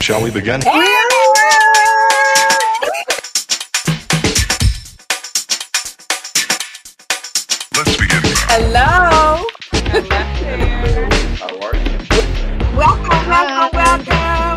Shall we begin? Let's begin. Hello. How are you? Welcome, welcome, welcome.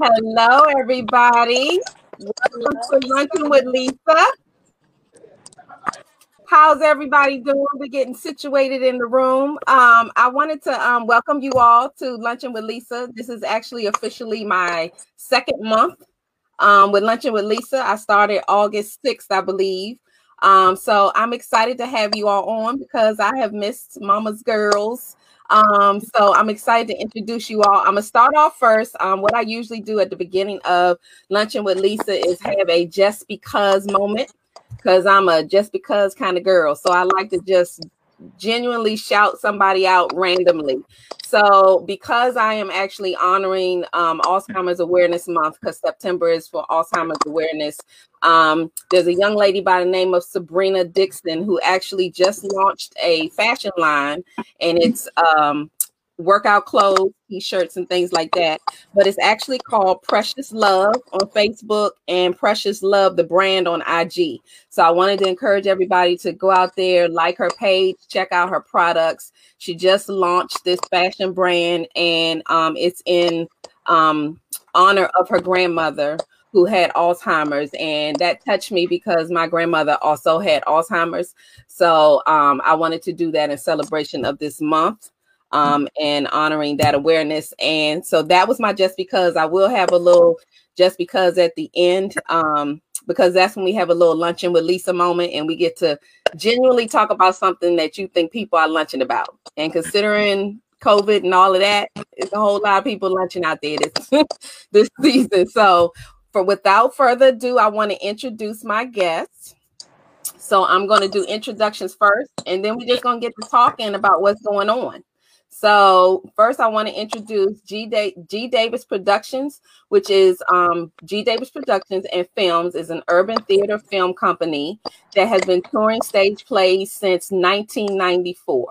Hello, everybody. Welcome to Luncheon with Lisa. How's everybody doing? We're getting situated in the room. Um, I wanted to um, welcome you all to Luncheon with Lisa. This is actually officially my second month um, with Luncheon with Lisa. I started August 6th, I believe. Um, so I'm excited to have you all on because I have missed Mama's Girls. Um, so I'm excited to introduce you all. I'm gonna start off first. Um, what I usually do at the beginning of Luncheon with Lisa is have a just because moment because I'm a just because kind of girl. So I like to just genuinely shout somebody out randomly. So because I am actually honoring um, Alzheimer's Awareness Month, because September is for Alzheimer's Awareness, um, there's a young lady by the name of Sabrina Dixon who actually just launched a fashion line, and it's um, workout clothes, t-shirts, and things like that. But it's actually called Precious Love on Facebook and Precious Love, the brand on IG. So I wanted to encourage everybody to go out there, like her page, check out her products. She just launched this fashion brand, and um, it's in um, honor of her grandmother who had Alzheimer's, and that touched me because my grandmother also had Alzheimer's. So um, I wanted to do that in celebration of this month um, and honoring that awareness. And so that was my just because. I will have a little just because at the end, um, because that's when we have a little luncheon with Lisa moment and we get to genuinely talk about something that you think people are lunching about. And considering COVID and all of that, it's a whole lot of people lunching out there this, this season. So for without further ado, I want to introduce my guest. So I'm going to do introductions first, and then we're just going to get to talking about what's going on. So first, I want to introduce G, da- G Davis Productions, which is um, G Davis Productions and Films is an urban theater film company that has been touring stage plays since 1994.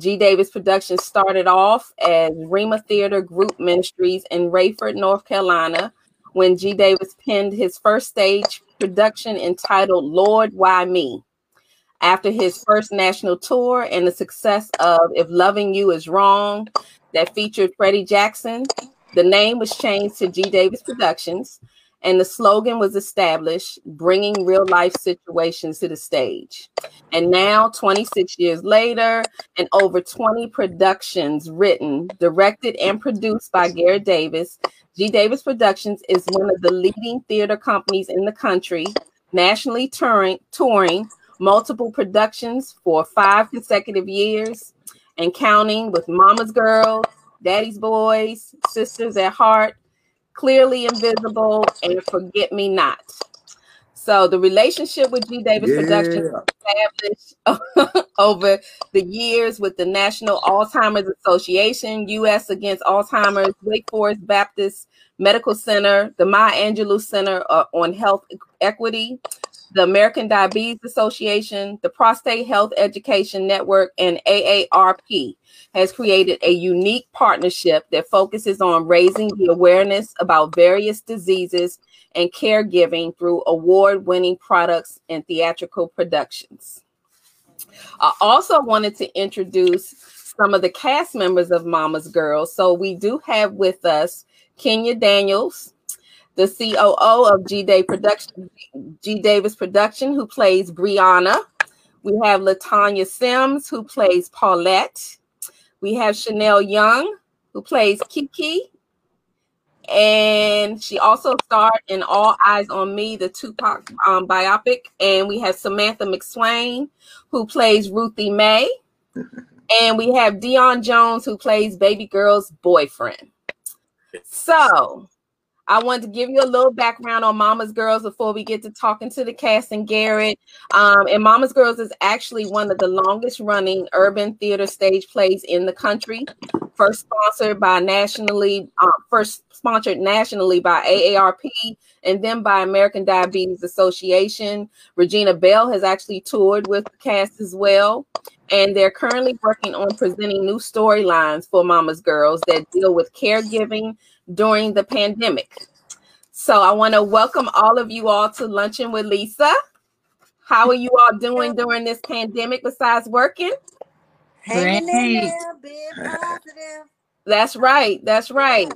G Davis Productions started off as Rima Theater Group Ministries in Raeford, North Carolina, when G Davis penned his first stage production entitled Lord Why Me. After his first national tour and the success of If Loving You Is Wrong, that featured Freddie Jackson, the name was changed to G Davis Productions, and the slogan was established bringing real life situations to the stage. And now, 26 years later, and over 20 productions written, directed, and produced by Garrett Davis, G Davis Productions is one of the leading theater companies in the country, nationally touring, touring multiple productions for five consecutive years and counting with Mama's Girls, Daddy's Boys, Sisters at Heart, Clearly Invisible, and Forget Me Not. So the relationship with G Davis Yeah. Productions established over the years with the National Alzheimer's Association, U.S. Against Alzheimer's, Wake Forest Baptist Medical Center, the Maya Angelou Center uh, on Health Equity, the American Diabetes Association, the Prostate Health Education Network, and AARP has created a unique partnership that focuses on raising the awareness about various diseases and caregiving through award winning products and theatrical productions. I also wanted to introduce some of the cast members of Mama's Girls. So we do have with us Kenya Daniels, the COO of G Day Production, G Davis Production, who plays Brianna. We have Latanya Sims, who plays Paulette. We have Chanel Young, who plays Kiki. And she also starred in All Eyez on Me, the Tupac um, biopic. And we have Samantha McSwain, who plays Ruthie May. And we have Dion Jones, who plays Baby Girl's boyfriend. So I wanted to give you a little background on Mama's Girls before we get to talking to the cast and Garrett. Um, and Mama's Girls is actually one of the longest running urban theater stage plays in the country. First sponsored by nationally, uh, first sponsored nationally by AARP and then by American Diabetes Association. Regina Belle has actually toured with the cast as well. And they're currently working on presenting new storylines for Mama's Girls that deal with caregiving during the pandemic. So I want to welcome all of you all to Luncheon with Lisa. How are you all doing during this pandemic besides working? Hanging in there, being positive. That's right. That's right.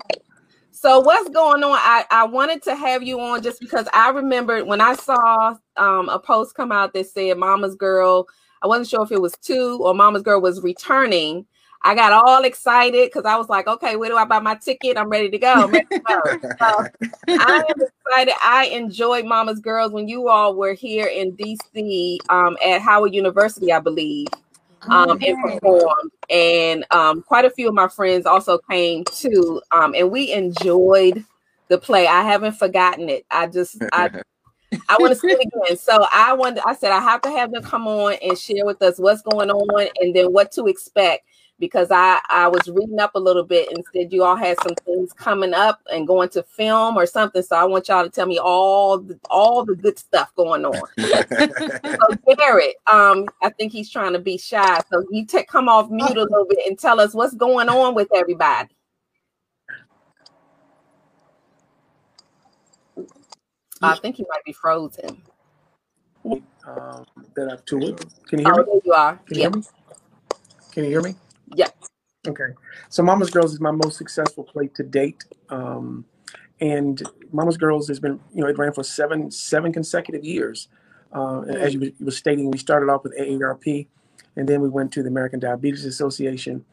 So what's going on? I, I wanted to have you on just because I remembered when I saw um, a post come out that said Mama's Girl. I wasn't sure if it was two or Mama's Girl was returning. I got all excited because I was like, okay, where do I buy my ticket? I'm ready to go. I'm ready to go. so I am excited. I enjoyed Mama's Girls when you all were here in DC um, at Howard University, I believe um, okay. and performed. And um, quite a few of my friends also came too. Um, and we enjoyed the play. I haven't forgotten it. I just I I want to see it again. So I wanted I said I have to have them come on and share with us what's going on and then what to expect because I I was reading up a little bit and said you all had some things coming up and going to film or something. So I want y'all to tell me all the, all the good stuff going on. so Garrett, um, I think he's trying to be shy, so you take come off mute a little bit and tell us what's going on with everybody. I think he might be frozen. Um, that I've toured. Can you hear oh, me? There you are. Can you yeah. hear me? Can you hear me? Yeah. Okay. So Mama's Girls is my most successful play to date. Um, and Mama's Girls has been, you know, it ran for seven seven consecutive years. Uh, as you, you were stating, we started off with AARP, and then we went to the American Diabetes Association.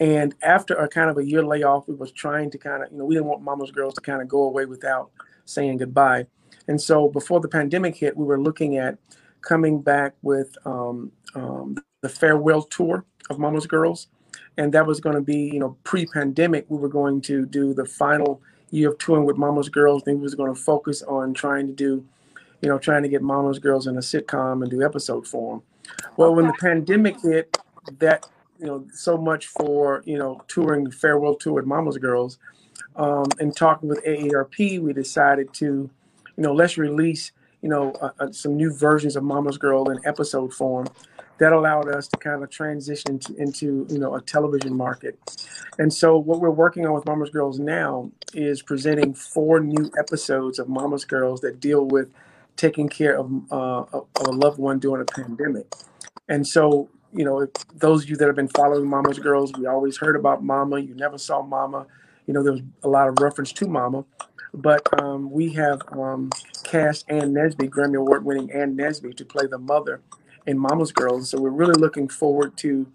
And after a kind of a year layoff, we was trying to kind of, you know, we didn't want Mama's Girls to kind of go away without saying goodbye. And so before the pandemic hit, we were looking at coming back with um, um, the farewell tour of Mama's Girls. And that was going to be you know pre-pandemic we were going to do the final year of touring with mama's girls. Then we was going to focus on trying to do you know trying to get mama's girls in a sitcom and do episode form. Well okay. when the pandemic hit that you know so much for you know touring farewell tour with mama's girls um, and talking with aarp we decided to you know let's release you know uh, uh, some new versions of mama's girl in episode form that allowed us to kind of transition to, into you know a television market. And so what we're working on with Mama's Girls now is presenting four new episodes of Mama's Girls that deal with taking care of, uh, of a loved one during a pandemic. And so you know, those of you that have been following Mama's Girls, we always heard about Mama. You never saw Mama. You know, there was a lot of reference to Mama. But um, we have um, cast Ann Nesby, Grammy Award winning Ann Nesby, to play the mother in Mama's Girls. So we're really looking forward to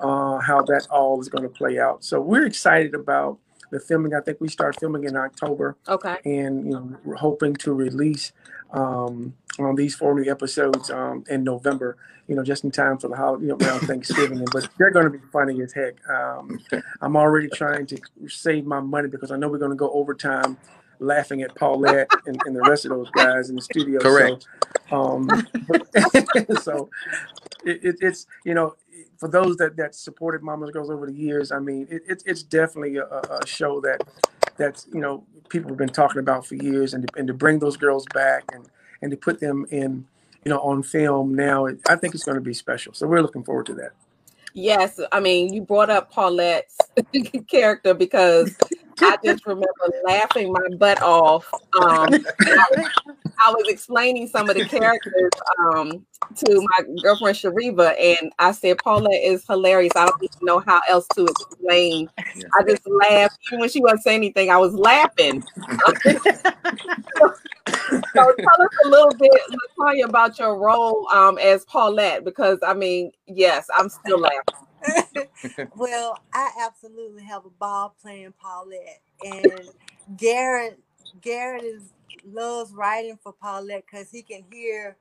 uh, how that all is going to play out. So we're excited about the filming. I think we start filming in October. Okay. And you know, we're hoping to release um, on these four new episodes um, in November. You know, just in time for the holiday, you know, around Thanksgiving. But they're going to be funny as heck. Um, I'm already trying to save my money because I know we're going to go overtime laughing at Paulette and, and, the rest of those guys in the studio. Correct. So, um, so it, it, it's you know for those that that supported Mama's Girls over the years, I mean it, it it's definitely a, a, show that that's you know people have been talking about for years, and to, and to bring those girls back and and to put them in you know on film now, I think it's going to be special. So we're looking forward to that. Yes, I mean you brought up Paulette's character because I just remember laughing my butt off. Um, I, was explaining some of the characters um, to my girlfriend Shariva, and I said Paulette is hilarious. I don't even know how else to explain. I just laughed even when she wasn't saying anything. I was laughing. so, tell us a little bit, Latoya, about your role um, as Paulette, because I mean, yes, I'm still laughing. well, I absolutely have a ball playing Paulette, and Garrett Garrett is loves writing for Paulette because he can hear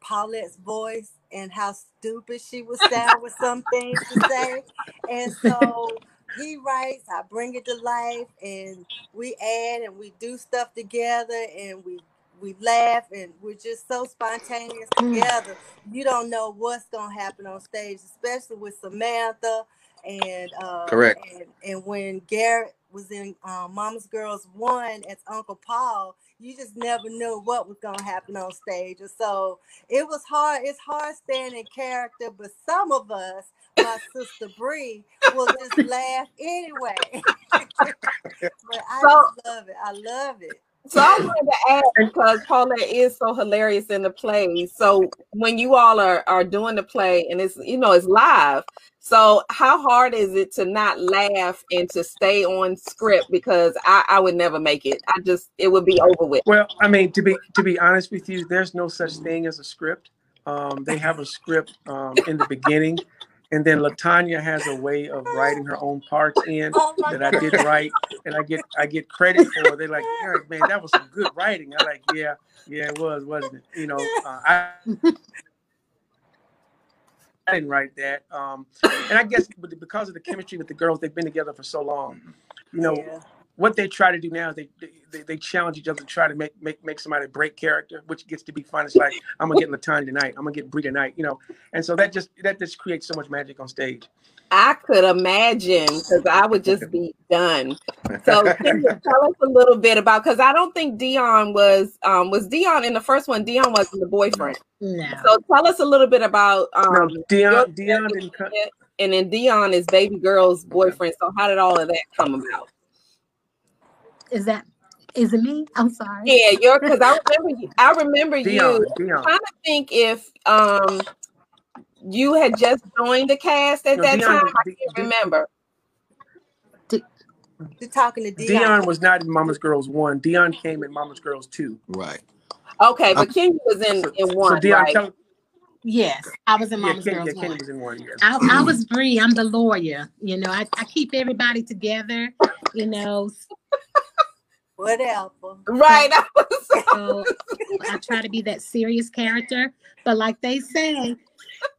Paulette's voice and how stupid she would sound with some things to say, and so he writes, I bring it to life, and we add and we do stuff together, and we we laugh, and we're just so spontaneous Mm. together. You don't know what's gonna happen on stage, especially with Samantha and uh, Correct. And, and when Garrett was in um, Mama's Girls One as Uncle Paul, you just never knew what was gonna happen on stage, and so it was hard. It's hard staying in character, but some of us, my sister Bree, will just laugh anyway. but I So- just love it. I love it. So I wanted to ask because Paulette is so hilarious in the play. So when you all are are doing the play and it's you know it's live, so how hard is it to not laugh and to stay on script? Because I, I would never make it. I just it would be over with. Well, I mean, to be to be honest with you, there's no such thing as a script. Um, they have a script um, in the beginning, and then Latanya has a way of writing her own parts in Oh that I did write, and I get I get credit for. They're like, Eric, man, that was some good writing. I'm like, yeah, yeah, it was, wasn't it? You know, uh, I. I didn't write that, um, and I guess because of the chemistry with the girls, they've been together for so long. You know, Yeah. What they try to do now is they, they they challenge each other to try to make make make somebody break character, which gets to be fun. It's like I'm gonna get Latanya tonight, I'm gonna get Bree tonight, you know, and so that just that just creates so much magic on stage. I could imagine because I would just be done. So tell us a little bit about because I don't think Dion was um was Dion in the first one. Dion wasn't the boyfriend. No. So tell us a little bit about um your Dion Dion didn't come. and then Dion is baby girl's boyfriend. So how did all of that come about? Is that is it me? I'm sorry. Yeah, you're because I remember you. I remember Dion, you. Dion. trying to think if um you had just joined the cast at No, that Dion time. was- I can't Di- remember. You're talking to Dion. Dion was not in Mama's Girls one. Dion came in Mama's Girls two. Right. Okay, but Kenya was in So, in so one, Dion, right? tell, Yes, I was in yeah, Mama's Kenny, Girls yeah, Kenny one. was in one. Yes. I, I was Bree. I'm the lawyer. You know, I, I keep everybody together. You know, Whatever. Right. I so I try to be that serious character. But like they say,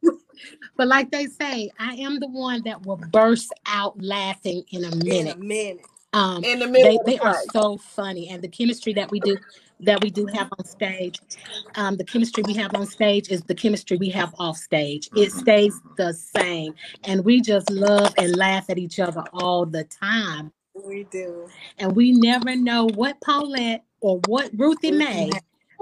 but like they say, I am the one that will burst out laughing in a minute. In a minute. minute. Um, in the middle they, of the they are so funny and the chemistry that we do that we do have on stage um, the chemistry we have on stage is the chemistry we have off stage it stays the same and we just love and laugh at each other all the time We do. and we never know what paulette or what ruthie may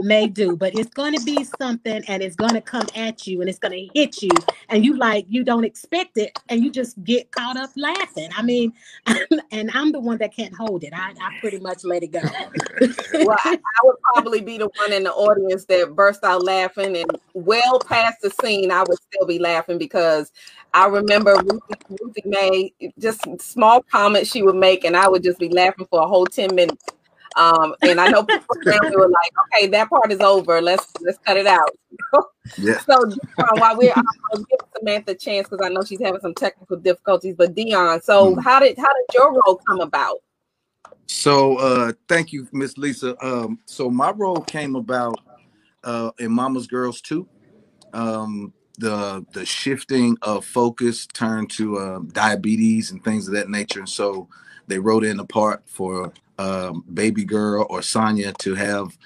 may do but it's going to be something and it's going to come at you and it's going to hit you and you like you don't expect it and you just get caught up laughing. I mean and i'm the one that can't hold it. I, I pretty much let it go. Well, I, I would probably be the one in the audience that burst out laughing, and well past the scene, I would still be laughing because I remember Ruthie, Ruthie May just small comments she would make, and I would just be laughing for a whole ten minutes. Um, and I know people were like, "Okay, that part is over. Let's let's cut it out." Yeah. So Dion, while we're um, Samantha a chance because I know she's having some technical difficulties. But Dion, so Mhm. how did how did your role come about? So uh thank you, Miss Lisa. Um, so my role came about uh in Mama's Girls too. Um the the shifting of focus turned to um, diabetes and things of that nature. And so they wrote in a part for um, baby girl or Sonia to have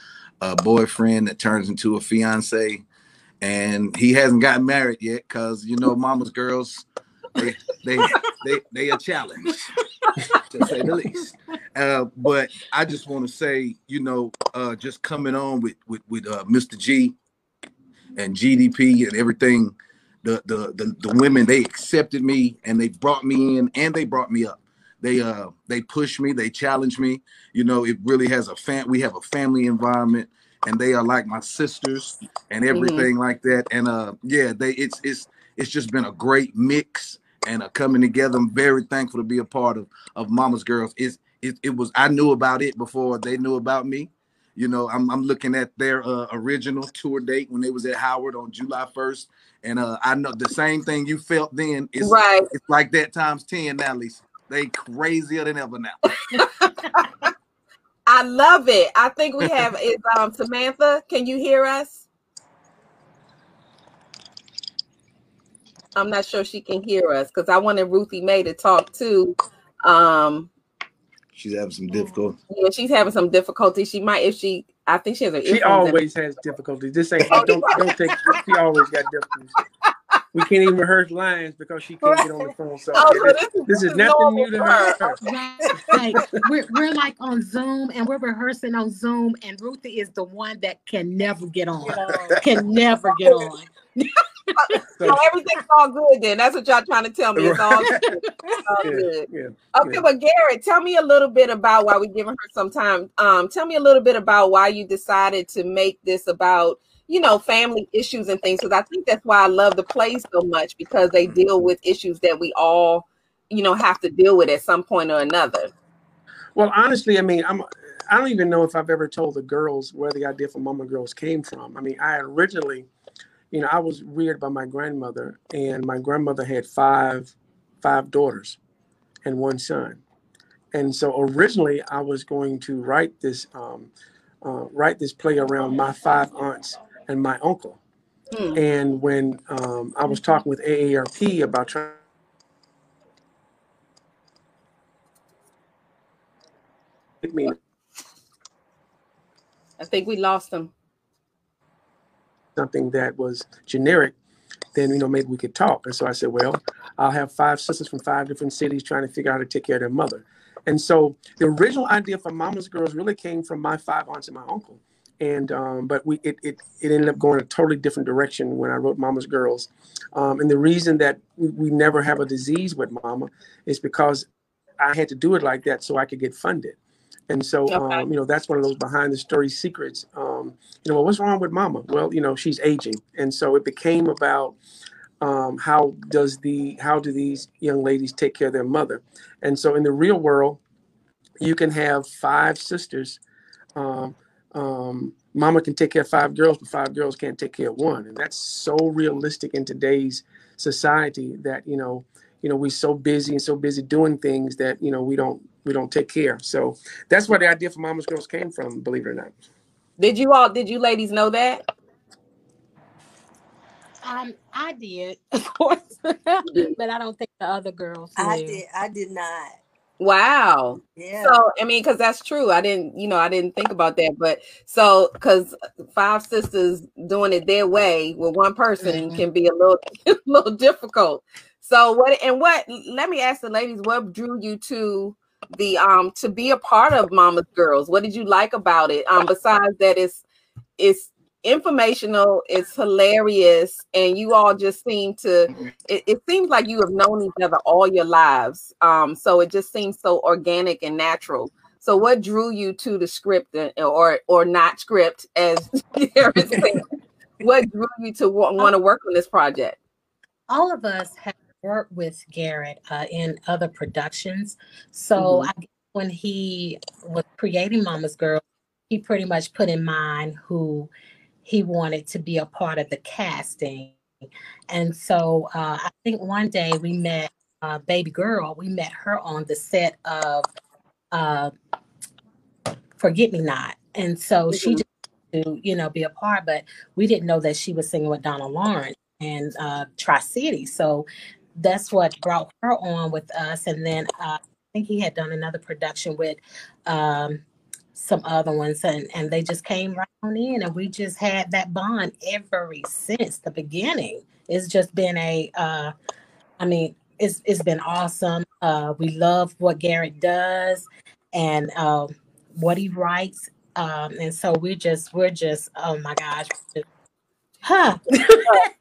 a boyfriend that turns into a fiance. And he hasn't gotten married yet because you know Mama's girls they they they they a challenge to say the least. Uh, but I just want to say, you know, uh, just coming on with with with uh, Mr. G and GDP and everything, the, the the the women they accepted me and they brought me in and they brought me up. They uh they pushed me, they challenged me. You know, it really has a fan. We have a family environment, and they are like my sisters and everything like that. And uh, yeah, they it's it's it's just been a great mix and a coming together. I'm very thankful to be a part of of Mama's Girls. It's it, it was I knew about it before they knew about me. You know, I'm I'm looking at their uh, original tour date when they was at Howard on July 1st, and uh, I know the same thing you felt then. It's Right. it's like that times ten now, Lisa. They crazier than ever now. I love it. I think we have is um Samantha. Can you hear us? I'm not sure she can hear us because I wanted Ruthie May to talk too. Um, She's having some mm. difficulty. yeah, she's having some difficulty. She might if she. I think she has her. She earphones in. always has difficulties. This ain't oh, don't don't take. She always got difficulties. We can't even rehearse lines because she can't get on the phone. So Oh, so this, this is normal nothing new to her. Right. we're, we're like on Zoom and we're rehearsing on Zoom, and Ruthie is the one that can never get on. Can never get on. So everything's all good then. That's what y'all trying to tell me. It's all good. It's all Yeah, good. yeah. Okay, Yeah. but Garrett, tell me a little bit about why we're giving her some time. Um, tell me a little bit about why you decided to make this about, you know, family issues and things. Because I think that's why I love the play so much because they deal with issues that we all, you know, have to deal with at some point or another. Well, honestly, I mean, I'm. I don't even know if I've ever told the girls where the idea for Mama Girls came from. I mean, I originally, you know, I was reared by my grandmother, and my grandmother had five, five daughters, and one son. And so originally, I was going to write this, um, uh, write this play around my five aunts and my uncle. Hmm. And when um, I was talking with AARP about trying I think we lost them. Something that was generic, then you know maybe we could talk. And so I said, well, I'll have five sisters from five different cities trying to figure out how to take care of their mother. And so the original idea for Mama's Girls really came from my five aunts and my uncle. And um, but we it, it it ended up going a totally different direction when I wrote Mama's Girls. Um, and the reason that we, we never have a disease with Mama is because I had to do it like that so I could get funded. And so, Okay. um, you know, that's one of those behind the story secrets. Um, you know, well, what's wrong with mama? Well, you know, she's aging. And so it became about um, how does the, how do these young ladies take care of their mother? And so in the real world, you can have five sisters. Um, um, mama can take care of five girls, but five girls can't take care of one. And that's so realistic in today's society that, you know, you know, we're so busy and so busy doing things that, you know, we don't, we don't take care. So that's where the idea for Mama's Girls came from, believe it or not. Did you all? Did you ladies know that? Um, I did, of course, but I don't think the other girls knew. I did. I did not. Wow. Yeah. So I mean, because that's true. I didn't, you know, I didn't think about that. But so because five sisters doing it their way with one person Mhm. can be a little, a little difficult. So what? And what? Let me ask the ladies, what drew you to the um to be a part of Mama's Girls? What did you like about it? Um, besides that, it's it's informational, it's hilarious, and you all just seem to it, it seems like you have known each other all your lives. Um, so it just seems so organic and natural. So what drew you to the script and- or or not script as? What drew you to want to work on this project? all of us have worked with Garrett uh, in other productions. So I, when he was creating Mama's Girl, he pretty much put in mind who he wanted to be a part of the casting. And so uh, I think one day we met uh, Baby Girl. We met her on the set of uh, Forget Me Not. And so she Mhm. just to you know be a part, but we didn't know that she was singing with Donald Lawrence and uh, Tri City. So that's what brought her on with us. And then uh, I think he had done another production with um, some other ones, and, and they just came right on in, and we just had that bond ever since the beginning. It's just been a, uh, I mean, it's it's been awesome. Uh, we love what Garrett does and uh, what he writes. Um, and so we're just we're just oh my gosh, huh?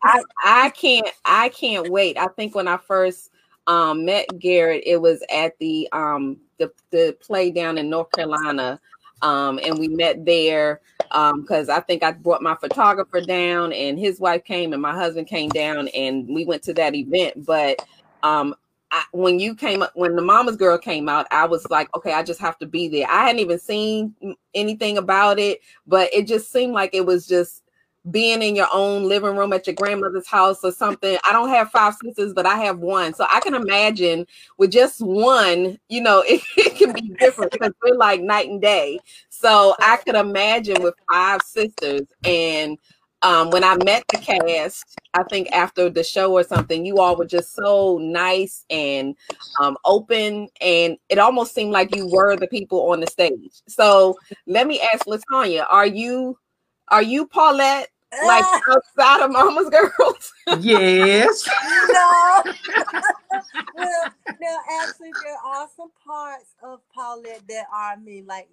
I, I can't I can't wait. I think when I first um, met Garrett, it was at the um, the the play down in North Carolina, um, and we met there because I think I brought my photographer down, and his wife came, and my husband came down, and we went to that event. But um, I, when you came up, when the Mama's Girl came out, I was like, okay, I just have to be there. I hadn't even seen anything about it, but it just seemed like it was just being in your own living room at your grandmother's house or something. I don't have five sisters, but I have one. So I can imagine with just one, you know, it, it can be different because we're like night and day. So I could imagine with five sisters and um, when I met the cast, I think after the show or something, you all were just so nice and um, open, and it almost seemed like you were the people on the stage. So let me ask Latanya: Are you are you Paulette like outside of Mama's Girls? Yes. no. well, no, actually, there are some parts of Paulette that are me. Like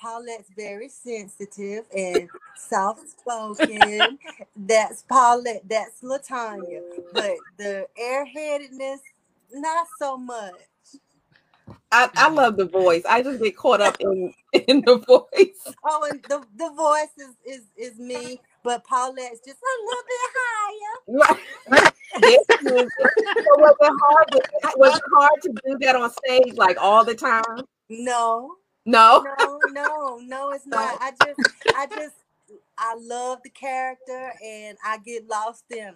Paulette's very sensitive and soft spoken. that's Paulette. That's Latanya. But the airheadedness, not so much. I, I mm. love the voice. I just get caught up in in the voice. Oh, and the, the voice is, is is me, but Paulette's just a little bit higher. Right. Yes, you- so was it hard? To, was it hard to do that on stage like all the time? No, No. no, no, no, it's not. I just, I just, I love the character, and I get lost in them.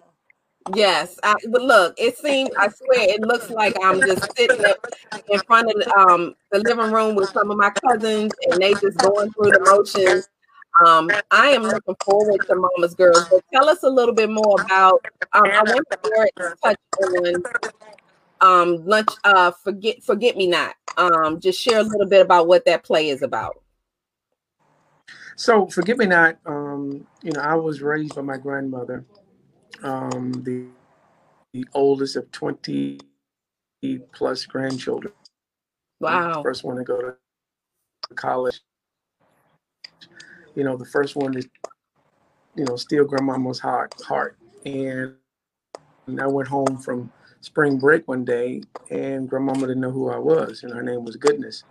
Yes, I, but look, it seems. I swear, it looks like I'm just sitting in front of the, um the living room with some of my cousins, and they just going through the motions. Um, I am looking forward to Mama's Girls. But tell us a little bit more about. Um, I want to touch on um lunch. Uh, forget forget me not. Um, just share a little bit about what that play is about. So Forget me not. Um, you know, I was raised by my grandmother, um, the the oldest of twenty plus grandchildren. Wow. First one to go to college. You know, the first one to, you know, steal grandmama's heart heart. And, and I went home from spring break one day and grandmama didn't know who I was, and her name was Goodness.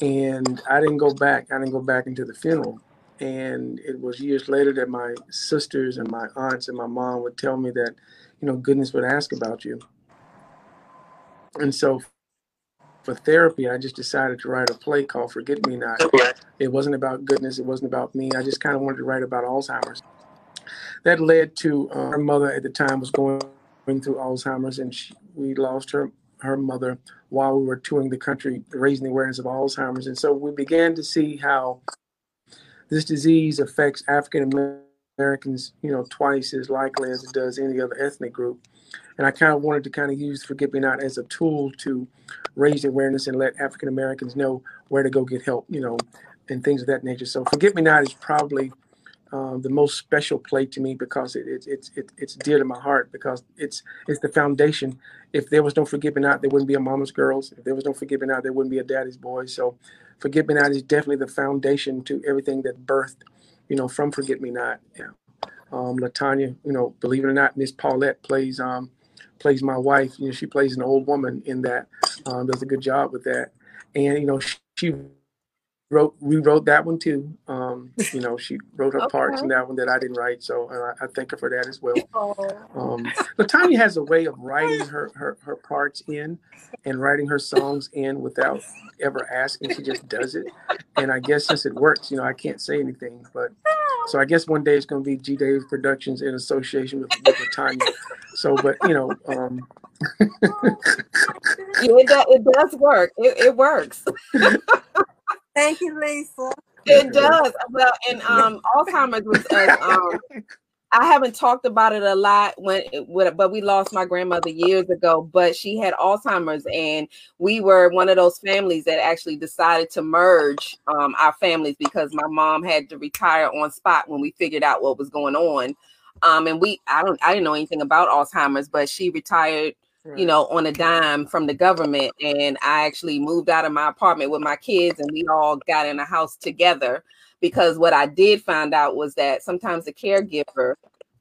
And I didn't go back. I didn't go back into the funeral. And it was years later that my sisters and my aunts and my mom would tell me that, you know, goodness would ask about you. And so for therapy, I just decided to write a play called Forget Me Not. It wasn't about goodness, it wasn't about me. I just kind of wanted to write about Alzheimer's. That led to uh, her mother at the time was going through Alzheimer's, and she, we lost her her mother while we were touring the country, raising the awareness of Alzheimer's. And so we began to see how this disease affects African Americans, you know, twice as likely as it does any other ethnic group. And I kind of wanted to kind of use Forget Me Not as a tool to raise awareness and let African Americans know where to go get help, you know, and things of that nature. So Forget Me Not is probably um, the most special play to me because it, it, it's it, it's dear to my heart because it's it's the foundation. If there was no Forget Me Not, there wouldn't be a Mama's Girls. If there was no Forget Me Not, there wouldn't be a Daddy's Boys. So Forget Me Not is definitely the foundation to everything that birthed, you know, from Forget Me Not. Yeah. Um, Latanya, you know, believe it or not, Miss Paulette plays um, plays my wife. You know, she plays an old woman in that. Um, does a good job with that, and you know, she, she wrote rewrote that one too. Um, you know, she wrote her parts in that one that I didn't write, so uh, I thank her for that as well. Um, Latanya has a way of writing her, her her parts in and writing her songs in without ever asking. She just does it, and I guess since it works, you know, I can't say anything. But so I guess one day it's going to be G Dave Productions in association with, with Latanya. So, but you know, um, it, does, it does work. It, it works. thank you, Lisa. It does. Well, and um, Alzheimer's was. Uh, um, I haven't talked about it a lot when, but we lost my grandmother years ago. But she had Alzheimer's, and we were one of those families that actually decided to merge um, our families because my mom had to retire on spot when we figured out what was going on. Um, and we, I don't, I didn't know anything about Alzheimer's, but she retired you know, on a dime from the government. And I actually moved out of my apartment with my kids and we all got in a house together because what I did find out was that sometimes the caregiver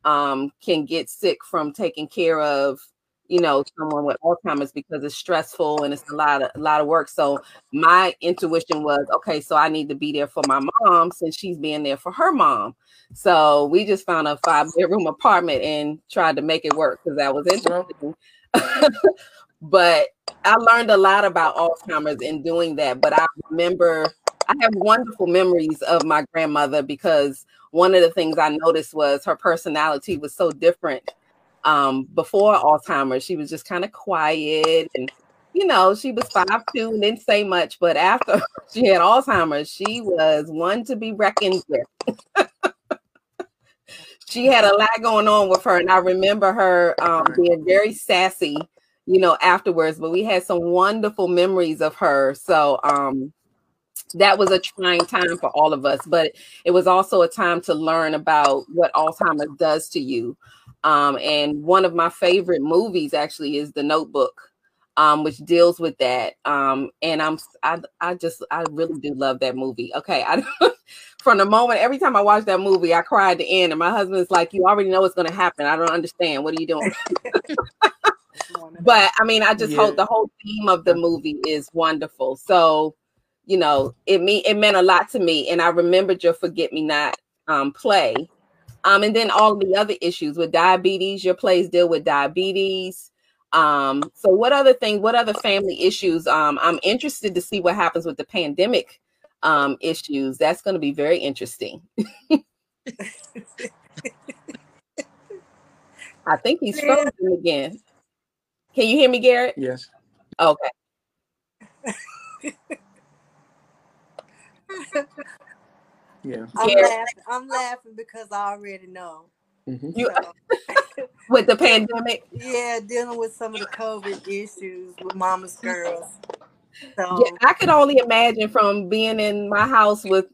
um, can get sick from taking care of, you know, someone with Alzheimer's because it's stressful and it's a lot of a lot of work. So my intuition was, okay, so I need to be there for my mom since she's being there for her mom. So we just found a five bedroom apartment and tried to make it work because that was interesting. but I learned a lot about Alzheimer's in doing that. But I remember I have wonderful memories of my grandmother because one of the things I noticed was her personality was so different. Um, before Alzheimer's, she was just kind of quiet and you know, she was five two and didn't say much, but after she had Alzheimer's, she was one to be reckoned with. she had a lot going on with her, and I remember her um, being very sassy, you know, afterwards. But we had some wonderful memories of her. So um, that was a trying time for all of us, but it was also a time to learn about what Alzheimer's does to you. Um, and one of my favorite movies actually is The Notebook. Um, which deals with that. Um, and I'm I, I just I really do love that movie. Okay, I from the moment every time I watch that movie, I cry at the end, and my husband's like, "You already know what's going to happen. I don't understand. What are you doing?" but I mean, I just Yeah. hope the whole theme of the movie is wonderful. So, you know, it me it meant a lot to me, and I remembered your "Forget Me Not" um, play, um, and then all the other issues with diabetes. Your plays deal with diabetes. Um, so what other thing? What other family issues? Um, I'm interested to see what happens with the pandemic um, issues. That's going to be very interesting. I think he's Yeah. frozen again. Can you hear me, Garrett? Yes. Okay. Yeah. I'm Yeah. laughing. I'm laughing because I already know. Mhm. You So, with the pandemic. yeah, dealing with some of the COVID issues with mama's girls. So Yeah, I could only imagine from being in my house with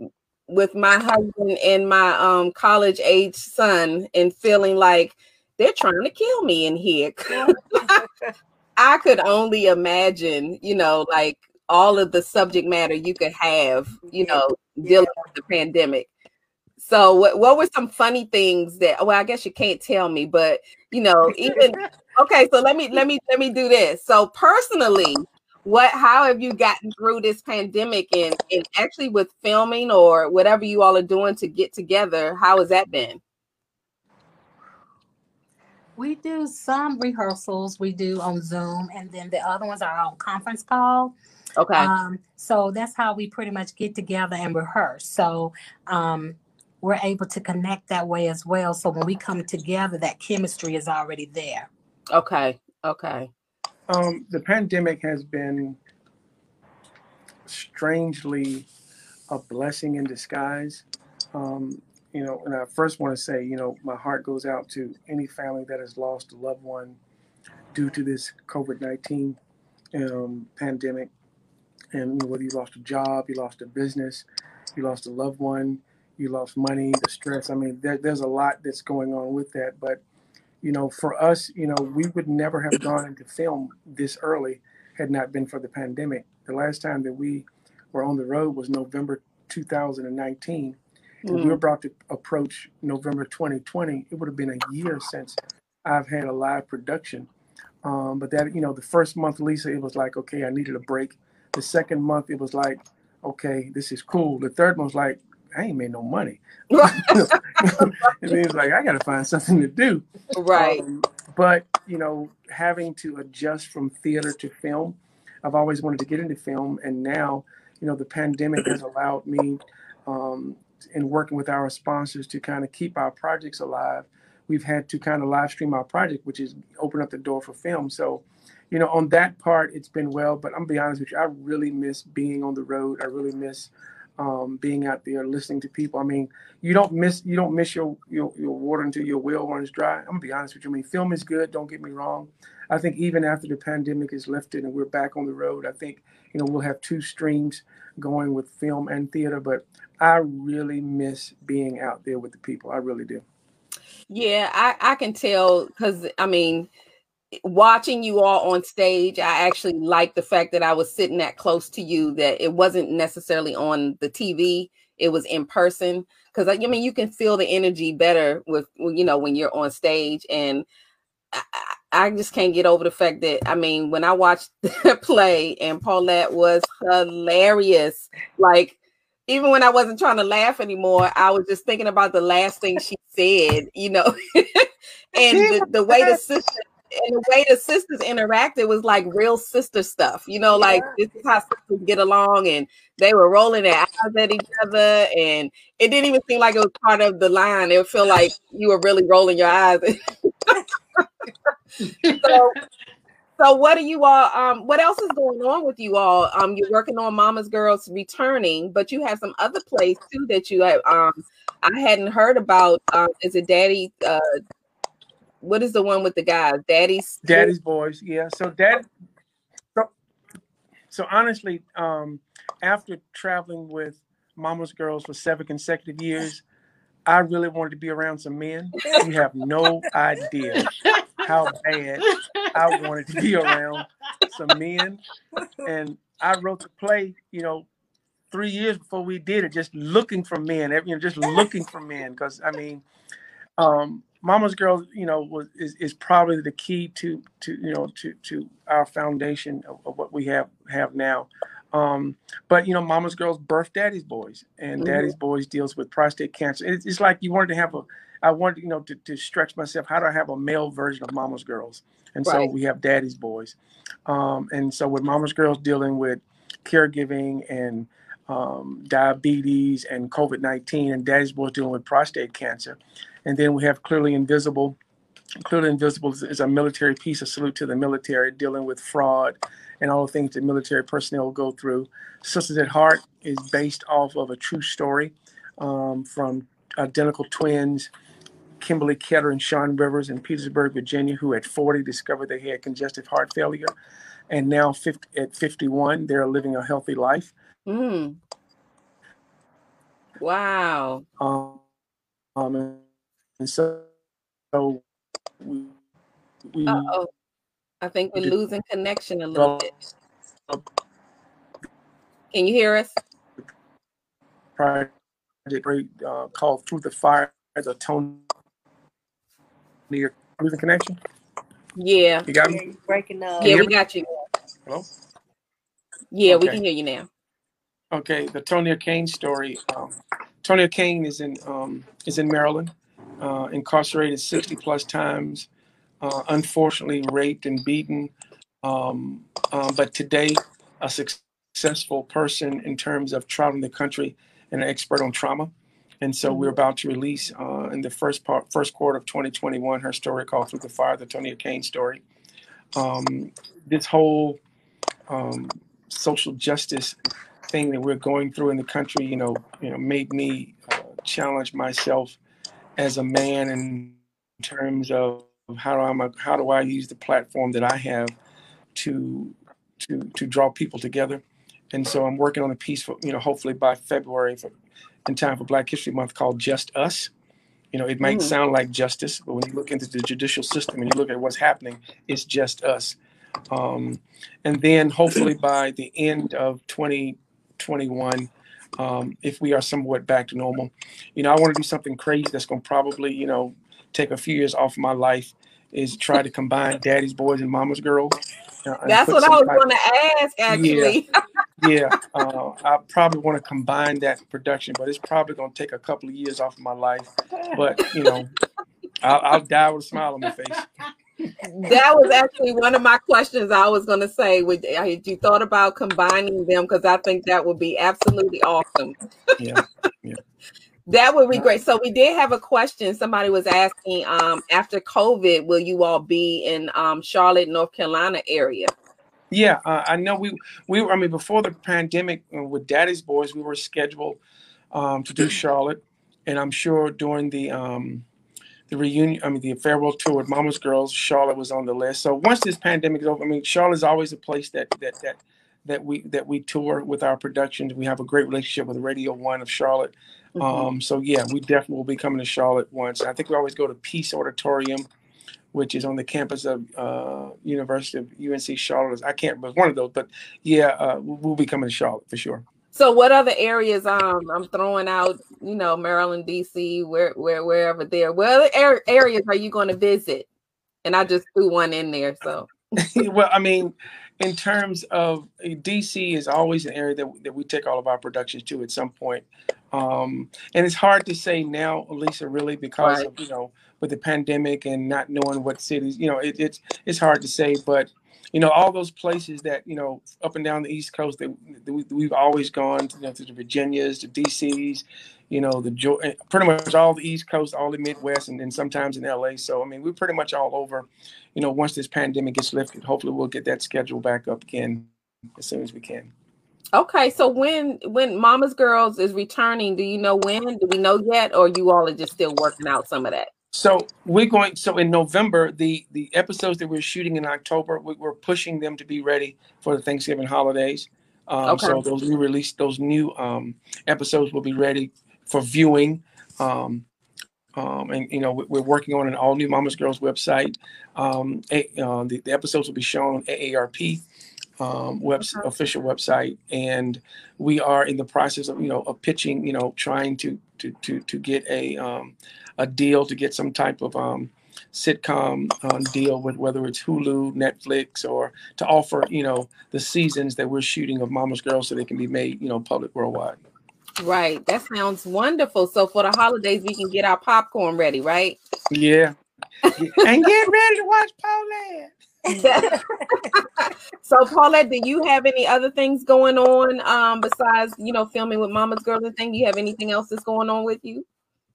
with my husband and my um college age son and feeling like they're trying to kill me in here. I could only imagine, you know, like all of the subject matter you could have, you Yeah. know, dealing with the pandemic. So what what were some funny things that well I guess you can't tell me, but you know, even okay, so let me let me let me do this. So personally, what how have you gotten through this pandemic and, and actually with filming or whatever you all are doing to get together, how has that been? We do some rehearsals we do on Zoom, and then the other ones are on conference call. Okay. Um, so that's how we pretty much get together and rehearse. So um, we're able to connect that way as well. So when we come together, that chemistry is already there. okay. Okay. Um, the pandemic has been strangely a blessing in disguise. Um, you know, and I first want to say, you know, my heart goes out to any family that has lost a loved one due to this COVID 19 um, pandemic. And whether you lost a job, you lost a business, you lost a loved one, you lost money, the stress. I mean, there, there's a lot that's going on with that. But you know, for us, you know, we would never have gone into film this early had not been for the pandemic. The last time that we were on the road was November 2019. If we Mm, were about to approach November 2020, it would have been a year since I've had a live production. Um, but that, you know, the first month, Lisa, it was like, okay, I needed a break. The second month, it was like, okay, this is cool. The third month was like, I ain't made no money. then it's like, I got to find something to do. right. Um, but you know, having to adjust from theater to film, I've always wanted to get into film, and now, you know, the pandemic has allowed me, um, in working with our sponsors to kind of keep our projects alive. We've had to kind of live stream our project, which is open up the door for film. So, you know, on that part, it's been well. But I'm gonna be honest with you, I really miss being on the road. I really miss um, being out there listening to people. I mean, you don't miss you don't miss your your, your water until your well runs dry. I'm gonna be honest with you. I mean, film is good. Don't get me wrong. I think even after the pandemic is lifted and we're back on the road, I think you know we'll have two streams going with film and theater. But I really miss being out there with the people. I really do. Yeah, I, I can tell because I mean, watching you all on stage, I actually like the fact that I was sitting that close to you, that it wasn't necessarily on the TV, it was in person. Because I, mean, you can feel the energy better with, you know, when you're on stage. And I, I just can't get over the fact that, I mean, when I watched the play and Paulette was hilarious, like, even when I wasn't trying to laugh anymore, I was just thinking about the last thing she said, you know, and the, the way the sisters and the way the sisters interacted was like real sister stuff, you know, like this is how sisters get along, and they were rolling their eyes at each other, and it didn't even seem like it was part of the line. It would feel like you were really rolling your eyes. so So what are you all? Um, what else is going on with you all? Um, you're working on Mama's Girls returning, but you have some other plays too that you have. Um, I hadn't heard about. Um, is it Daddy? Uh, what is the one with the guys? Daddy's. Daddy's boys, yeah. So dad. So, so honestly, um, after traveling with Mama's Girls for seven consecutive years, I really wanted to be around some men. You have no idea how bad I wanted to be around some men. And I wrote the play, you know, three years before we did it, just looking for men, you know, just looking for men. Because I mean, um, Mama's Girls, you know, was is, is probably the key to to you know to to our foundation of, of what we have have now. Um, but you know, Mama's Girls birth Daddy's Boys, and Mhm. Daddy's Boys deals with prostate cancer. It's, it's like you wanted to have a, I wanted you know to, to stretch myself. How do I have a male version of Mama's Girls? And so we have Daddy's Boys, um, and so with Mama's Girls dealing with caregiving and um, diabetes and COVID nineteen, and Daddy's Boys dealing with prostate cancer, and then we have Clearly Invisible. Clearly Invisible is, is a military piece, a salute to the military, dealing with fraud and all the things that military personnel go through. Sisters at Heart is based off of a true story um, from identical twins, Kimberly Ketter and Sean Rivers in Petersburg, Virginia, who at 40 discovered they had congestive heart failure. And now 50, at 51, they're living a healthy life. Mm. Wow. Um, um, and so, so we, we Uh oh. I think we're losing connection a little bit. Can you hear us? project uh, called Through the Fire as a tone near losing connection. Yeah. You got me? breaking up. Yeah, we me? got you. Hello? Yeah, we can hear you now. Okay, the Tonya Kane story. Um, Tonya Kane is in um, is in Maryland, uh, incarcerated 60 plus times, uh, unfortunately raped and beaten, um, um, but today a successful person in terms of traveling the country and an expert on trauma. And so we're about to release uh, in the first part, first quarter of 2021, her story called "Through the Fire," the Tonya Kane story. Um, this whole um, social justice thing that we're going through in the country, you know, you know, made me uh, challenge myself as a man in terms of how do I how do I use the platform that I have to to to draw people together. And so I'm working on a piece for you know hopefully by February for in time for Black History Month called Just Us. You know, it might Mhm. sound like justice, but when you look into the judicial system and you look at what's happening, it's just us. Um, and then hopefully by the end of 2021, um, if we are somewhat back to normal, you know, I want to do something crazy that's going to probably, you know, take a few years off my life is try to combine daddy's boys and mama's girls. uh, That's what I was going to ask, actually. yeah, uh, I probably want to combine that production, but it's probably going to take a couple of years off of my life. But you know, I'll, I'll die with a smile on my face. That was actually one of my questions I was going to say. Would had you thought about combining them? Because I think that would be absolutely awesome. Yeah, That would be great. So we did have a question. Somebody was asking, um, after COVID, will you all be in um, Charlotte, North Carolina area? yeah. Uh, I know we we were. I mean, before the pandemic, uh, with Daddy's Boys, we were scheduled um, to do Charlotte, and I'm sure during the um, the reunion, I mean, the farewell tour with Mama's Girls, Charlotte was on the list. So once this pandemic is over, I mean, Charlotte's always a place that that that that we that we tour with our productions. We have a great relationship with Radio One of Charlotte. Mhm. Um, so yeah, we definitely will be coming to Charlotte once. I think we always go to Peace Auditorium, which is on the campus of uh, University of UNC Charlotte. I can't remember one of those, but yeah, uh, we'll be coming to Charlotte for sure. So what other areas? Um, I'm throwing out, you know, Maryland, DC, where, where, wherever there. What other ar- areas are you going to visit? And I just threw one in there. So well, I mean, in terms of uh, DC is always an area that, that we take all of our productions to at some point. Um, and it's hard to say now, Lisa, really, because Right. of, you know, with the pandemic and not knowing what cities, you know, it, it's, it's hard to say, but you know, all those places that you know up and down the East Coast that, we, we've always gone to, you know, to the Virginias, the DCs, you know, the eh, pretty much all the East Coast, all the Midwest, and then sometimes in LA. So I mean, we're pretty much all over. You know, once this pandemic gets lifted, hopefully we'll get that schedule back up again as soon as we can. Okay, so when when Mama's Girls is returning, do you know when? Do we know yet, or you all are just still working out some of that? So we're going. So in November, the the episodes that we're shooting in October, we, we're pushing them to be ready for the Thanksgiving holidays. Um, Okay. So those new release, those new um, episodes will be ready for viewing. Um, um, and you know we- we're working on an all new Mama's Girls website. Um, a, uh, the, the episodes will be shown on AARP um, web official website, and we are in the process of you know of pitching. You know, trying to to to to get a um, a deal to get some type of um, sitcom um, deal with whether it's Hulu, Netflix, or to offer you know the seasons that we're shooting of Mama's Girls so they can be made you know public worldwide. Right, that sounds wonderful. So for the holidays, we can get our popcorn ready, right? Yeah, and get ready to watch So Paulette, do you have any other things going on um besides you know filming with Mama's Girls and thing? Do you have anything else that's going on with you?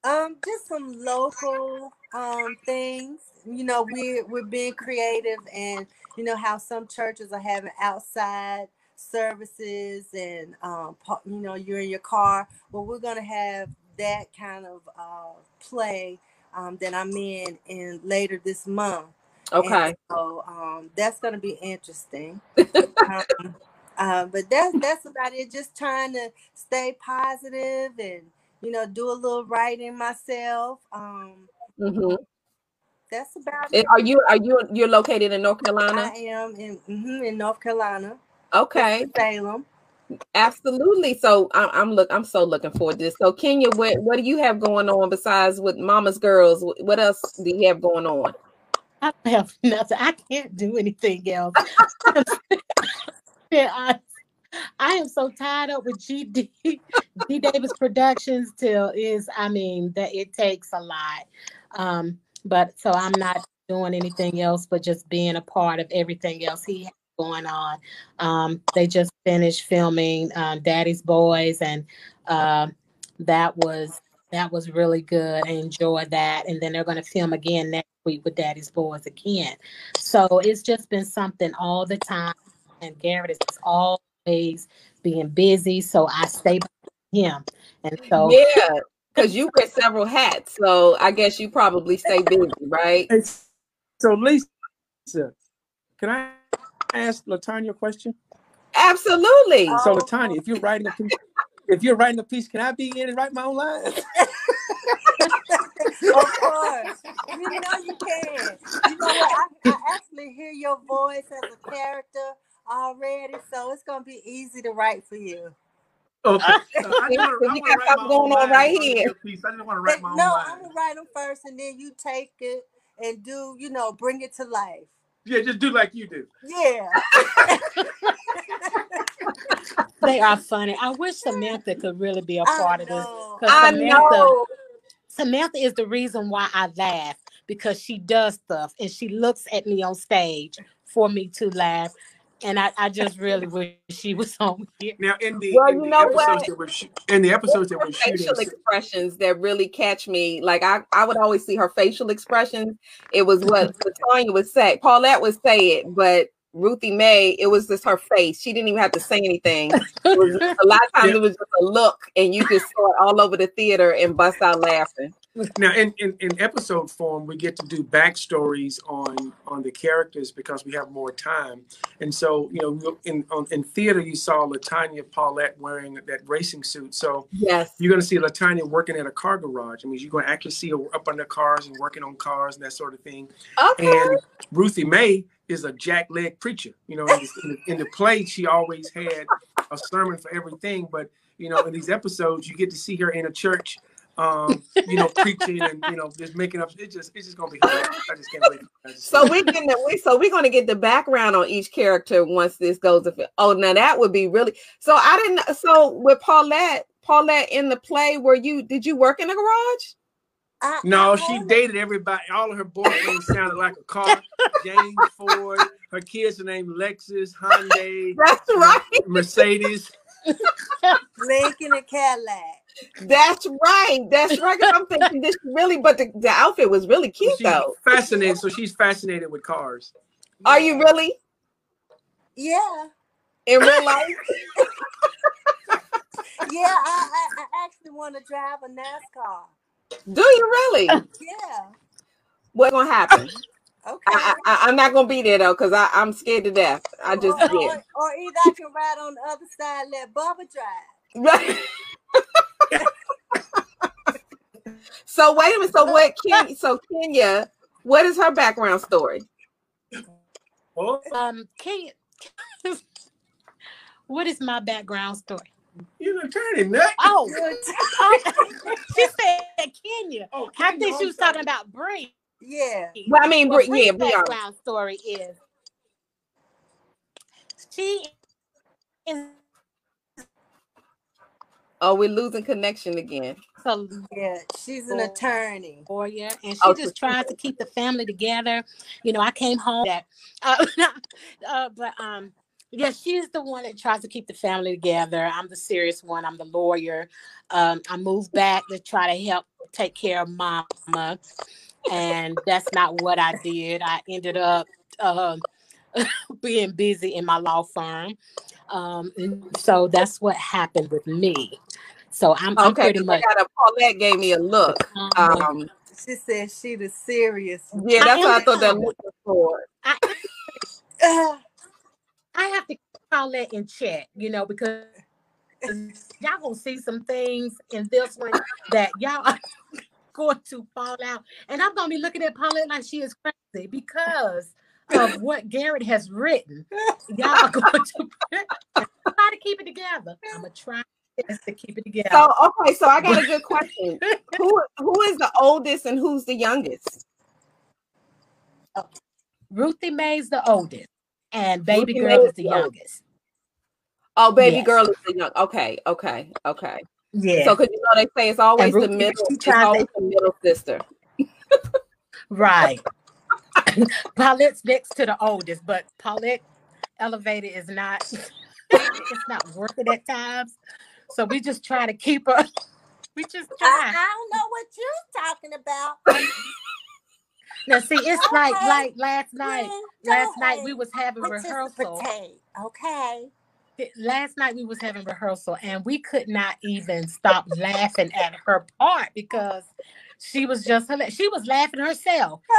Um, just some local um things. You know, we're we're being creative, and you know how some churches are having outside services, and um, you know, you're in your car. Well, we're gonna have that kind of uh play um that I'm in in later this month. And Okay. so um, that's going to be interesting. um, uh, but that's that's about it. Just trying to stay positive and you know do a little writing myself. Um, hmm that's about it. Are you are you you're located in North Carolina? I am in mhm, in North Carolina, Okay, Salem. absolutely. So I'm, I'm look I'm so looking forward to this. So Kenya, what what do you have going on besides with Mama's Girls? What else do you have going on? I have nothing. I can't do anything else. Yeah, I, I am so tied up with GD D Davis Productions till is I mean that it takes a lot. Um, but so I'm not doing anything else but just being a part of everything else he has going on. Um, they just finished filming um, Daddy's Boys and um that was that was really good. I enjoyed that. And then they're going to film again next week with Daddy's Boys again. So it's just been something all the time. And Garrett is always being busy. So I stay by him. And so Yeah, because you wear several hats, so I guess you probably stay busy, right? So Lisa, can I ask Latanya a question? Absolutely. So Latanya, if you're writing a piece, if you're writing a piece, can I be in and write my own lines? Of course, you know you can. You know what? I, I actually hear your voice as a character already, so it's gonna be easy to write for you. Oh, okay. I just wanna- I wanna got write my going own on right here. Piece. I just want to But no, I'm gonna write them first, and then you take it and do, you know, bring it to life. Yeah, just do like you do. Yeah. they are funny. I wish Samantha could really be a part of this. know. 'cause I Samantha, know. Samantha is the reason why I laugh because she does stuff and she looks at me on stage for me to laugh. And I, I just really wish she was on here. Now in the, Well, in you the know episodes what? that we're shoo- in the episodes that we're shooting, facial expressions that really catch me. Like I, I would always see her facial expressions. It was what Latonya would say. Paulette would say it, but Ruthie Mae, it was just her face. She didn't even have to say anything. A lot of times Yeah. it was just a look, and you just saw it all over the theater and bust out laughing. Now, in, in, in episode form, we get to do backstories on on the characters because we have more time. And so, you know, in on, in theater, you saw Latanya Paulette wearing that racing suit. So Yes. you're going to see Latanya working at a car garage. I mean, you're going to actually see her up under cars and working on cars and that sort of thing. Okay. And Ruthie Mae is a jackleg preacher. You know, in the, in the, in the play, she always had a sermon for everything. But you know, in these episodes, you get to see her in a church, um, you know, preaching and you know, just making up. It's just, it's just gonna be. Hilarious. I just can't wait. Just- So we can we so we're gonna get the background on each character once this goes. If oh now that would be really so I didn't so with Paulette Paulette in the play were you did you work in the garage? I, No, I she dated everybody. All of her boyfriends sounded like a car. James Ford. Her kids are named Lexus, Hyundai, That's right. Mercedes. Lincoln a Cadillac. That's right. That's right. 'Cause I'm thinking this really, but the, the outfit was really cute She's though. fascinated. So she's fascinated with cars. Are you really Yeah. in real life? Yeah, I, I, I actually want to drive a NASCAR. Do you really? Yeah. What's gonna happen? Okay. I, I, I'm not gonna be there though, cause I, I'm scared to death. I just or, yeah. or, or either I can ride on the other side, let Bubba drive. Right. so wait a minute. So what? Ken, so Kenya, what is her background story? Um, Kenya, what is my background story? you're an attorney, nut. Oh, oh, she said Kenya. Oh, I think she was talking about Bree. Yeah. Well, I mean, Well, Bri- yeah, be honest. background story is she is Oh, we're losing connection again. a Yeah. She's an attorney. lawyer and she Oh, just so tries to keep the family together. You know, I came home that, uh, uh, but um, yeah, she's the one that tries to keep the family together. I'm the serious one. I'm the lawyer. Um, I moved back to try to help take care of mama, and that's not what I did. I ended up um, being busy in my law firm. Um, so that's what happened with me. So I'm, I'm Okay, pretty 'cause much. I got a Paulette gave me a look. um, Um, She said she the serious. yeah, that's I what I thought that too. look was for. I, Uh, I have to call that in check, you know, because y'all gonna see some things in this one that y'all are going to fall out. And I'm gonna be looking at Paulette like she is crazy because of what Garrett has written. Y'all are going to try to keep it together. I'm gonna try to keep it together. So okay, so I got a good question. who who is the oldest and who's the youngest? Ruthie Mae's the oldest, and baby Ruthie girl is the the youngest. Oh, baby Yes. girl is the young. Okay, okay, okay. Yeah. So, cause you know they say it's always the middle. It's tried to- always the middle sister. Right. Paulette's next to the oldest, but Paulette elevated is not it's not worth it at times. So we just try to keep her. We just I, try. I don't know what you're talking about. Now see, it's like Okay. like last night. Yeah, Last don't night we was having rehearsal. Participate, Okay. Last night we was having rehearsal and we could not even stop laughing at her part because she was just hilarious. She was laughing herself.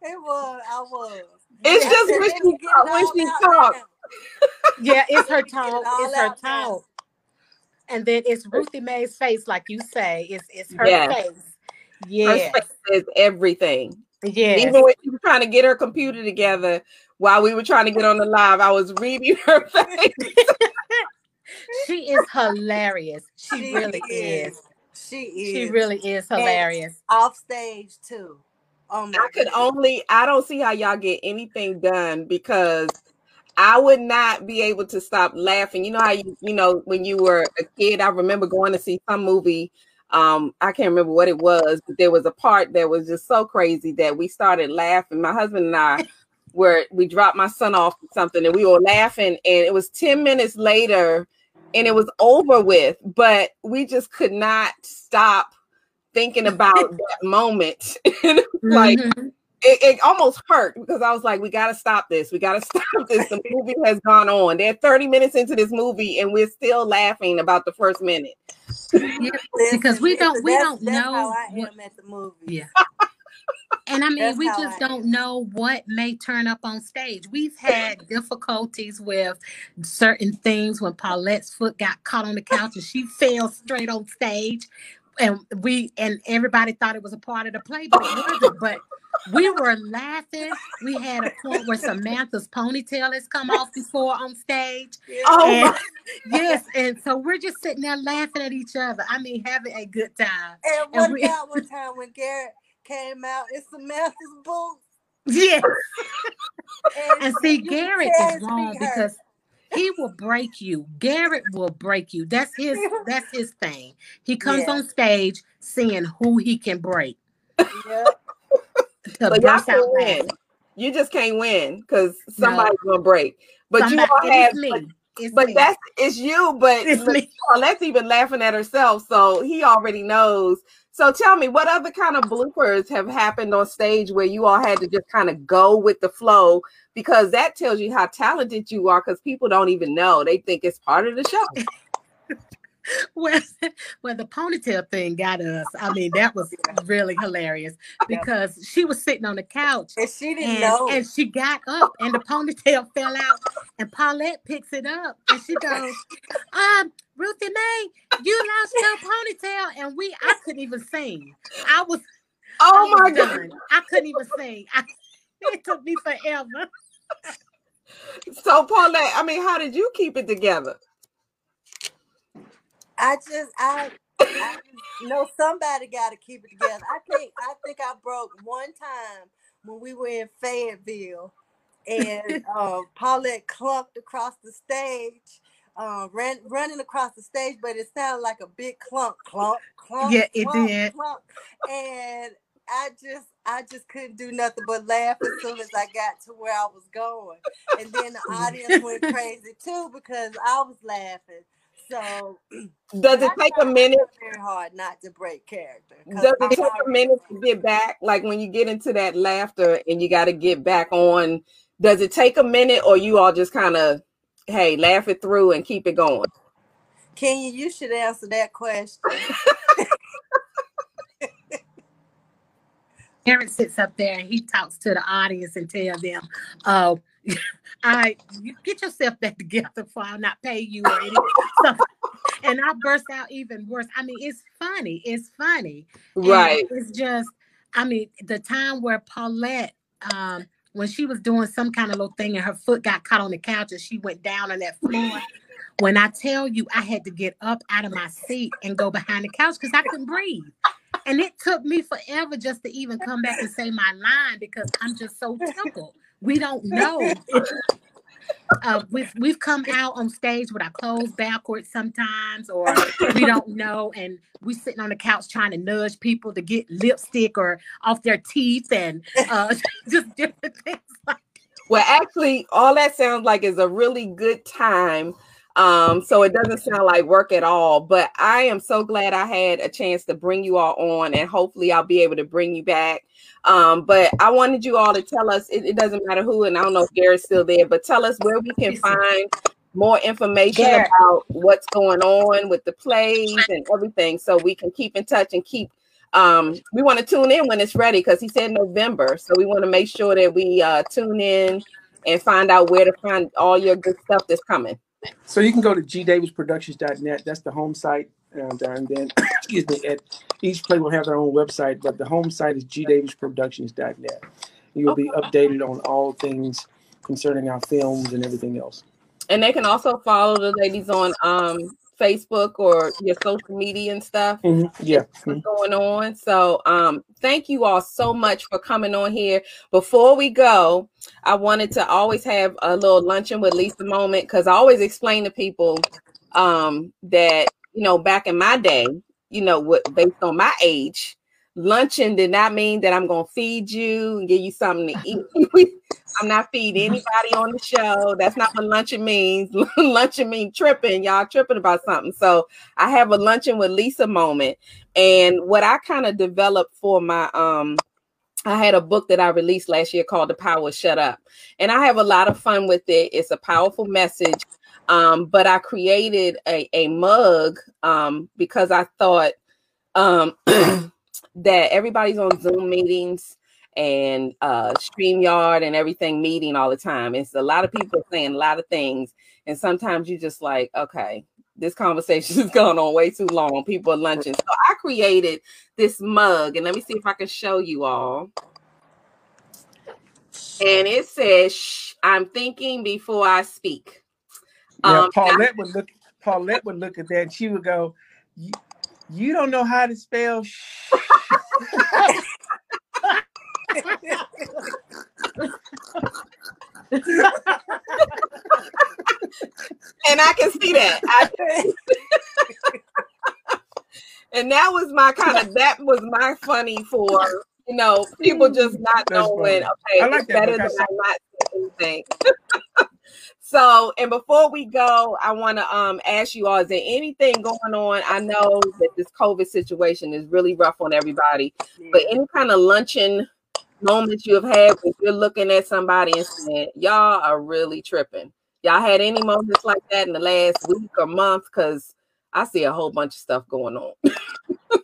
It was. I was. It's Yeah, just when she you talk- it when she out talk. now. Yeah, it's her Get it tone. It's her out tone. And then it's Ruthie Mae's face, like you say. It's it's her Yes. face. Her Yeah. face is everything. Yes. Even when she was trying to get her computer together while we were trying to get on the live, I was reading her face. She is hilarious. She, She really is. is. She is. She really is hilarious. off stage too. Oh my I could goodness. only I don't see how y'all get anything done because I would not be able to stop laughing. You know how you you know when you were a kid, I remember going to see some movie. Um, I can't remember what it was, but there was a part that was just so crazy that we started laughing. My husband and I were we dropped my son off something and we were laughing, and it was 10 minutes later and it was over with, but we just could not stop thinking about that moment. And it was like Mhm. it, it almost hurt because I was like, we got to stop this. We got to stop this. The movie has gone on. They're 30 minutes into this movie and we're still laughing about the first minute. Because we don't- we don't know what- at the movie. Yeah. And I mean, That's we just don't know what may turn up on stage. We've had difficulties with certain things when Paulette's foot got caught on the couch and she fell straight on stage. And we and everybody thought it was a part of the play, but it wasn't. But we were laughing. We had a point where Samantha's ponytail has come off before on stage. Oh, And- yes, and so we're just sitting there laughing at each other. I mean, having a good time. And and what we- about one time when Garrett came out in Samantha's boots? Yes. And, And see, Garrett is wrong hurt. because he will break you. Garrett will break you. That's his that's his thing. He comes Yeah. on stage seeing who he can break. Yeah. To But y'all burst can out win. laughing. You just can't win because somebody's gonna break. But Somebody- you all have is me. but, It's but me. that's it's you, but It's me. Paulette's even laughing at herself, so he already knows. So tell me, what other kind of bloopers have happened on stage where you all had to just kind of go with the flow? Because that tells you how talented you are. Because people don't even know; they think it's part of the show. well, well, the ponytail thing got us. I mean, that was really hilarious because she was sitting on the couch And she didn't and, know. and she got up and the ponytail fell out and Paulette picks it up and she goes, um, Ruthie Mae, you lost your ponytail. And we I couldn't even sing. I was Oh I was my god! I couldn't even sing. I, it took me forever. So Paulette, I mean, how did you keep it together? I just I, I know somebody got to keep it together. I think I think I broke one time when we were in Fayetteville, and uh, Paulette clunked across the stage, uh, ran running across the stage, but it sounded like a big clunk, clunk, clunk. Yeah, it clunk, did. Clunk. And I just I just couldn't do nothing but laugh as soon as I got to where I was going, and then the audience went crazy too because I was laughing. So Does it take a tried minute? very hard not to break character. Does it I'm take a minute to get back? Like when you get into that laughter and you got to get back on, does it take a minute or you all just kind of, hey, laugh it through and keep it going? Kenya, you should answer that question. Aaron sits up there and he talks to the audience and tell them, "Oh, I you get yourself back together for I'll not pay you or anything." So, and I burst out even worse. I mean, it's funny. It's funny. And Right. It's just, I mean, the time where Paulette, um, when she was doing some kind of little thing and her foot got caught on the couch and she went down on that floor. When I tell you, I had to get up out of my seat and go behind the couch because I couldn't breathe. And it took me forever just to even come back and say my line because I'm just so tickled. We don't know. Uh, we've we've come out on stage with our clothes backwards sometimes, or we don't know, and we're sitting on the couch trying to nudge people to get lipstick or off their teeth, and uh, just different things like Well, actually, all that sounds like is a really good time. Um, so it doesn't sound like work at all. But I am so glad I had a chance to bring you all on, and hopefully, I'll be able to bring you back. Um, but I wanted you all to tell us. It, it doesn't matter who, and I don't know if Gary's still there, but tell us where we can find more information about what's going on with the plays and everything, so we can keep in touch and keep. Um, we want to tune in when it's ready because he said November, so we want to make sure that we uh, tune in and find out where to find all your good stuff that's coming. So you can go to gdavisproductions.net. That's the home site. And, uh, and then, excuse me, at each play will have their own website, but the home site is gdavisproductions.net. You'll be updated on all things concerning our films and everything else. And they can also follow the ladies on um, Facebook or your social media and stuff. Mhm, Yeah. what's going on. So um thank you all so much for coming on here. Before we go, I wanted to always have a little luncheon with Lisa moment because I always explain to people um that you know back in my day, you know, what based on my age, luncheon did not mean that I'm gonna feed you and give you something to eat. I'm not feeding anybody on the show. That's not what luncheon means. luncheon means tripping. Y'all tripping about something. So I have a luncheon with Lisa moment. And what I kind of developed for my um I had a book that I released last year called The Power Shut Up. And I have a lot of fun with it. It's a powerful message. Um, but I created a, a mug um because I thought um that everybody's on Zoom meetings and uh StreamYard and everything meeting all the time. It's a lot of people saying a lot of things. And sometimes you just like, okay, this conversation has gone on way too long. People are lunching. So I created this mug, and let me see if I can show you all. And it says, Shh, I'm thinking before I speak. Now, Um, Paulette would look. Paulette would look at that. and She would go, "You, you don't know how to spell." Sh-. And I can see that. I, and that was my kind of that was my funny for you know people just not That's knowing. funny. Okay, I like it's that better than I not saying anything. so, and before we go, I want to um ask you all: Is there anything going on? I know that this COVID situation is really rough on everybody, but any kind of luncheon moments you have had when you're looking at somebody and saying, "Y'all are really tripping." Y'all had any moments like that in the last week or month? Because I see a whole bunch of stuff going on.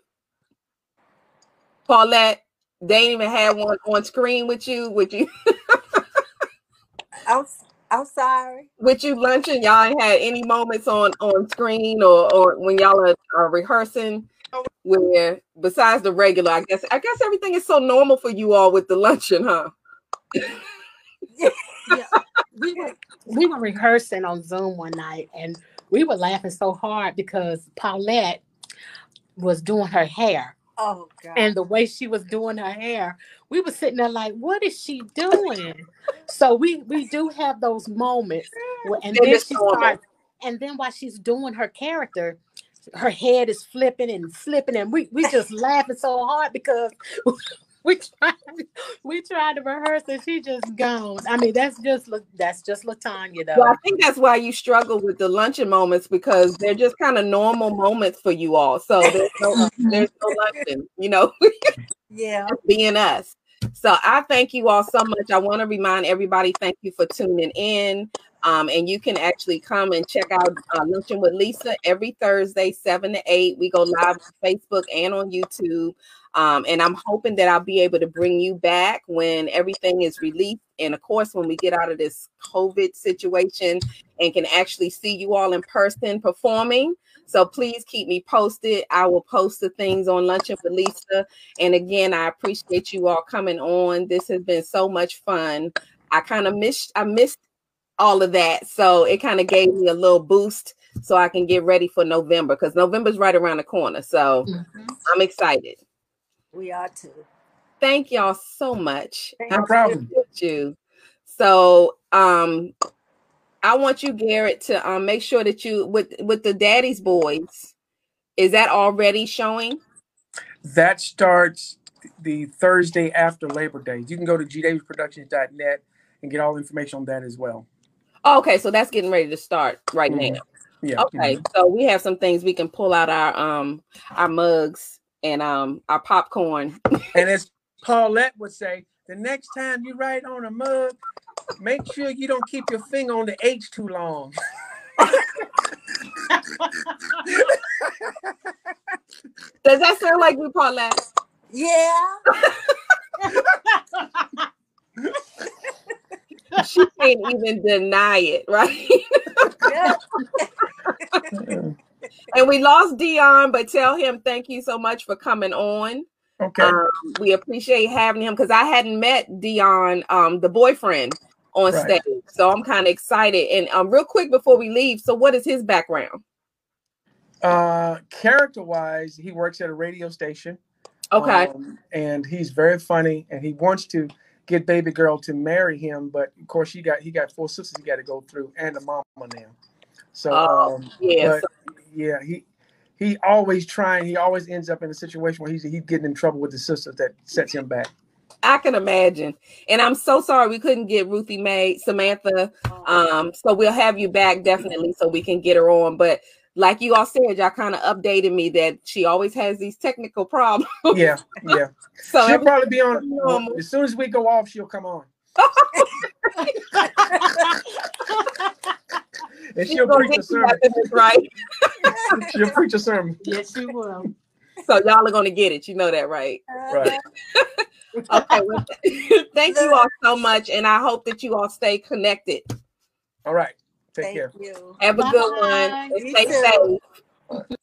Paulette, they ain't even had one on screen with you, with you, I'm I'm sorry. with you lunching. Y'all ain't had any moments on on screen or or when y'all are, are rehearsing oh. where besides the regular, I guess I guess everything is so normal for you all with the luncheon, huh? we were we were rehearsing on Zoom one night and we were laughing so hard because Paulette was doing her hair Oh God. and the way she was doing her hair, we were sitting there like, what is she doing? so we we do have those moments where, and They're then she normal. starts and then while she's doing her character, her head is flipping and flipping, and we we just laughing so hard because we tried we tried to rehearse and she just gone. I mean, that's just La- that's just Latanya though. Well, I think that's why you struggle with the luncheon moments because they're just kind of normal moments for you all. So there's no there's no luncheon, you know, yeah. being us. So I thank you all so much. I want to remind everybody, thank you for tuning in. Um, and you can actually come and check out uh, Luncheon with Lisa every Thursday, 7 to 8. We go live on Facebook and on YouTube. Um, and I'm hoping that I'll be able to bring you back when everything is released. And of course, when we get out of this COVID situation and can actually see you all in person performing. So please keep me posted. I will post the things on Luncheon with Lisa. And again, I appreciate you all coming on. This has been so much fun. I kind of missed I missed all of that. So it kind of gave me a little boost so I can get ready for November because November's right around the corner. So Mhm. I'm excited. We are too. Thank y'all so much. Thank I No problem. appreciate you. So um I want you, Garrett, to um make sure that you with with the Daddy's Boys, is that already showing? That starts the Thursday after Labor Day. You can go to gdavisproductions.net and get all the information on that as well. Oh, okay, so that's getting ready to start right Mhm. now. Yeah. Okay, mhm. so we have some things we can pull out our um our mugs and um our popcorn. And as Paulette would say, the next time you write on a mug, make sure you don't keep your finger on the H too long. Does that sound like we Paulette? Yeah. She can't even deny it, right? yeah. And we lost Dion, but tell him thank you so much for coming on. Okay. Um, we appreciate having him because I hadn't met Dion, um, the boyfriend, on Right. stage. So I'm kind of excited. And um, real quick before we leave, so what is his background? Uh, character wise, he works at a radio station. Okay. Um, and he's very funny and he wants to get baby girl to marry him, but of course he got he got four sisters he got to go through and a mama now. So Oh, um, yeah, but yeah, he he always trying, he always ends up in a situation where he's he's getting in trouble with the sisters that sets him back. I can imagine. And I'm so sorry we couldn't get Ruthie Mae, Samantha. Um, so we'll have you back definitely so we can get her on. But like you all said, y'all kind of updated me that she always has these technical problems. Yeah, yeah. so she'll probably be on normal. as soon as we go off, she'll come on. And she'll preach a sermon. right? She'll preach a sermon. yes, she will. So y'all are gonna get it. You know that, right? Right. Uh-huh. Okay. well, thank you all so much, and I hope that you all stay connected. All right. Take Thank care. you. Have a good one. Bye-bye. and You Stay too. safe.